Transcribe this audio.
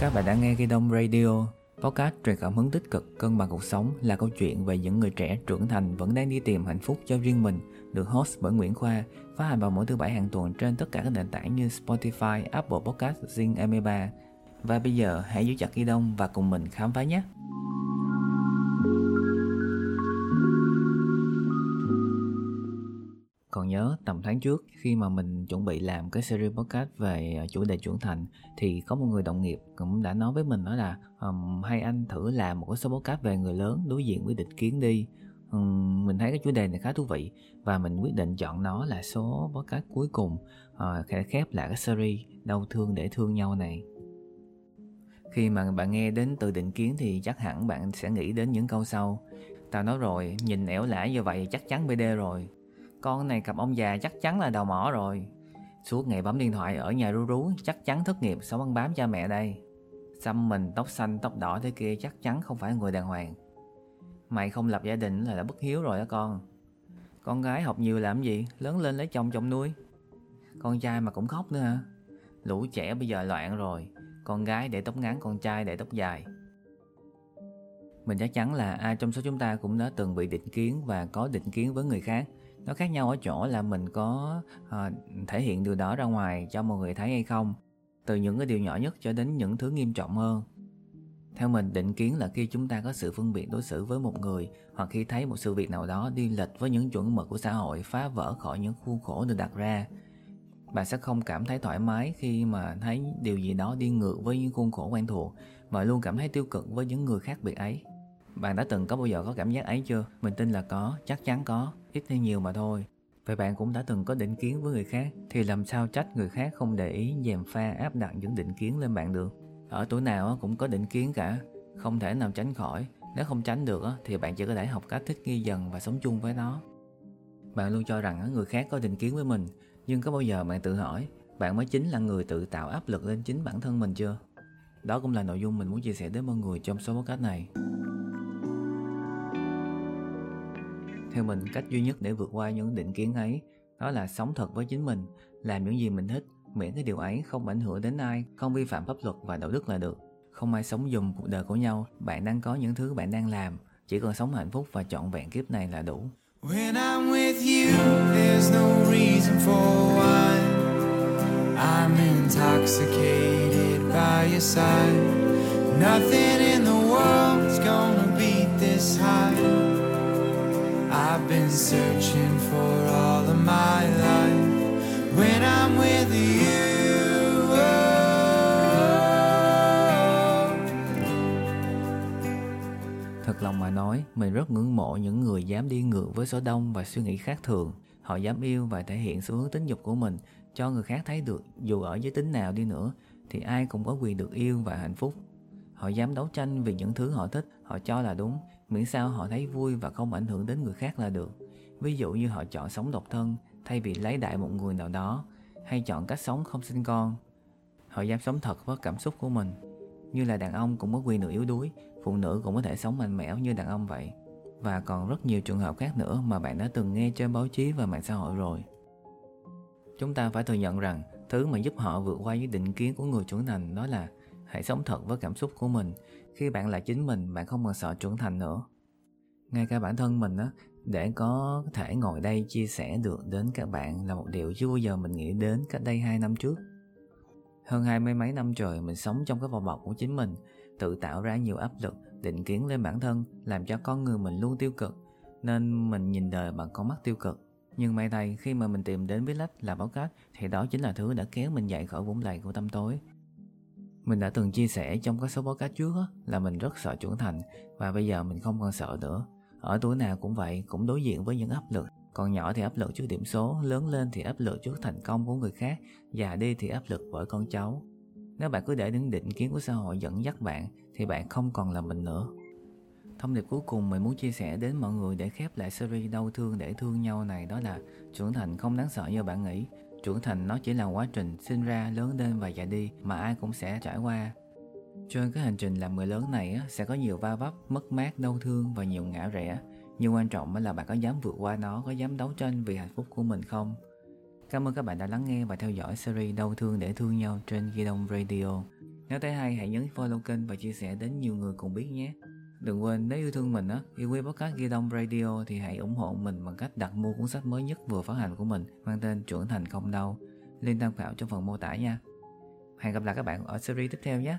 Các bạn đã nghe Ghi Đông Radio, podcast truyền cảm hứng tích cực, cân bằng cuộc sống là câu chuyện về những người trẻ trưởng thành vẫn đang đi tìm hạnh phúc cho riêng mình, được host bởi Nguyễn Khoa, phát hành vào mỗi thứ bảy hàng tuần trên tất cả các nền tảng như Spotify, Apple Podcast, Zing MP3. Và bây giờ hãy giữ chặt Ghi Đông và cùng mình khám phá nhé! Còn nhớ tầm tháng trước khi mà mình chuẩn bị làm cái series podcast về à, chủ đề trưởng thành thì có một người đồng nghiệp cũng đã nói với mình đó là um, hay anh thử làm một cái số podcast về người lớn đối diện với định kiến đi. Um, mình thấy cái chủ đề này khá thú vị và mình quyết định chọn nó là số podcast cuối cùng uh, khép lại cái series đau thương để thương nhau này. Khi mà bạn nghe đến từ định kiến thì chắc hẳn bạn sẽ nghĩ đến những câu sau. Tao nói rồi nhìn ẻo lả như vậy chắc chắn bd rồi con này cặp ông già chắc chắn là đầu mỏ rồi. Suốt ngày bấm điện thoại ở nhà rú rú, Chắc chắn thất nghiệp sống ăn bám cha mẹ đây? Xăm mình tóc xanh, tóc đỏ thế kia chắc chắn không phải người đàng hoàng. Mày không lập gia đình là đã bất hiếu rồi đó con. Con gái học nhiều làm gì, Lớn lên lấy chồng chồng nuôi. Con trai mà cũng khóc nữa hả? Lũ trẻ bây giờ loạn rồi, Con gái để tóc ngắn, con trai để tóc dài. Mình chắc chắn là ai trong số chúng ta cũng đã từng bị định kiến và có định kiến với người khác nó khác nhau ở chỗ là mình có uh, thể hiện điều đó ra ngoài cho mọi người thấy hay không từ những cái điều nhỏ nhất cho đến những thứ nghiêm trọng hơn. Theo mình định kiến là khi chúng ta có sự phân biệt đối xử với một người hoặc khi thấy một sự việc nào đó đi lệch với những chuẩn mực của xã hội phá vỡ khỏi những khuôn khổ được đặt ra bạn sẽ không cảm thấy thoải mái khi mà thấy điều gì đó đi ngược với những khuôn khổ quen thuộc và luôn cảm thấy tiêu cực với những người khác biệt ấy bạn đã từng có bao giờ có cảm giác ấy chưa? Mình tin là có, chắc chắn có, ít hay nhiều mà thôi. Vậy bạn cũng đã từng có định kiến với người khác, Thì làm sao trách người khác không để ý dèm pha áp đặt những định kiến lên bạn được? Ở tuổi nào cũng có định kiến cả, Không thể nào tránh khỏi. Nếu không tránh được thì bạn chỉ có thể học cách thích nghi dần và sống chung với nó. Bạn luôn cho rằng người khác có định kiến với mình, Nhưng có bao giờ bạn tự hỏi, Bạn mới chính là người tự tạo áp lực lên chính bản thân mình chưa? Đó cũng là nội dung mình muốn chia sẻ đến mọi người trong số podcast này. Theo mình cách duy nhất để vượt qua những định kiến ấy đó là sống thật với chính mình làm những gì mình thích miễn cái điều ấy không ảnh hưởng đến ai không vi phạm pháp luật và đạo đức là được. Không ai sống dùng cuộc đời của nhau bạn đang có những thứ bạn đang làm chỉ cần sống hạnh phúc và trọn vẹn kiếp này là đủ. When I'm with you, there's no reason for why I'm intoxicated by your side. Nothing in the world's gonna beat this high. I've been searching for all of my life when I'm with you. Thật lòng mà nói, mình rất ngưỡng mộ những người dám đi ngược với số đông và suy nghĩ khác thường. Họ dám yêu và thể hiện xu hướng tính dục của mình cho người khác thấy được dù ở giới tính nào đi nữa thì ai cũng có quyền được yêu và hạnh phúc. Họ dám đấu tranh vì những thứ họ thích, họ cho là đúng. Miễn sao họ thấy vui và không ảnh hưởng đến người khác là được. Ví dụ như họ chọn sống độc thân thay vì lấy đại một người nào đó hay chọn cách sống không sinh con. Họ dám sống thật với cảm xúc của mình. Như là đàn ông cũng có quyền được yếu đuối phụ nữ cũng có thể sống mạnh mẽ như đàn ông vậy. Và còn rất nhiều trường hợp khác nữa mà bạn đã từng nghe trên báo chí và mạng xã hội rồi. Chúng ta phải thừa nhận rằng thứ mà giúp họ vượt qua những định kiến của người trưởng thành đó là hãy sống thật với cảm xúc của mình. Khi bạn là chính mình, bạn không còn sợ trưởng thành nữa. Ngay cả bản thân mình á, để có thể ngồi đây chia sẻ được đến các bạn là một điều chưa bao giờ mình nghĩ đến cách đây hai năm trước. Hơn hai mươi mấy năm trời, mình sống trong cái vòng bọc của chính mình, tự tạo ra nhiều áp lực, định kiến lên bản thân, làm cho con người mình luôn tiêu cực, nên mình nhìn đời bằng con mắt tiêu cực. Nhưng may thay, khi mà mình tìm đến với lách là báo cách thì đó chính là thứ đã kéo mình dậy khỏi vũng lầy của tâm tối mình đã từng chia sẻ trong các số podcast trước là mình rất sợ trưởng thành và bây giờ mình không còn sợ nữa. Ở tuổi nào cũng vậy, cũng đối diện với những áp lực. Còn nhỏ thì áp lực trước điểm số, lớn lên thì áp lực trước thành công của người khác, già đi thì áp lực bởi con cháu. Nếu bạn cứ để những định kiến của xã hội dẫn dắt bạn thì bạn không còn là mình nữa. Thông điệp cuối cùng mình muốn chia sẻ đến mọi người để khép lại series đau thương để thương nhau này đó là trưởng thành không đáng sợ như bạn nghĩ trưởng thành nó chỉ là quá trình sinh ra, lớn lên và già đi mà ai cũng sẽ trải qua. Trên cái hành trình làm người lớn này sẽ có nhiều va vấp, mất mát, đau thương và nhiều ngã rẽ. Nhưng quan trọng là bạn có dám vượt qua nó, có dám đấu tranh vì hạnh phúc của mình không? Cảm ơn các bạn đã lắng nghe và theo dõi series đau thương để thương nhau trên ghi đông radio. Nếu thấy hay, hãy nhấn follow kênh và chia sẻ đến nhiều người cùng biết nhé. Đừng quên nếu yêu thương mình á, yêu quý podcast Ghi Đông Radio thì hãy ủng hộ mình bằng cách đặt mua cuốn sách mới nhất vừa phát hành của mình mang tên Trưởng thành không đau. Link tham khảo trong phần mô tả nha. Hẹn gặp lại các bạn ở series tiếp theo nhé.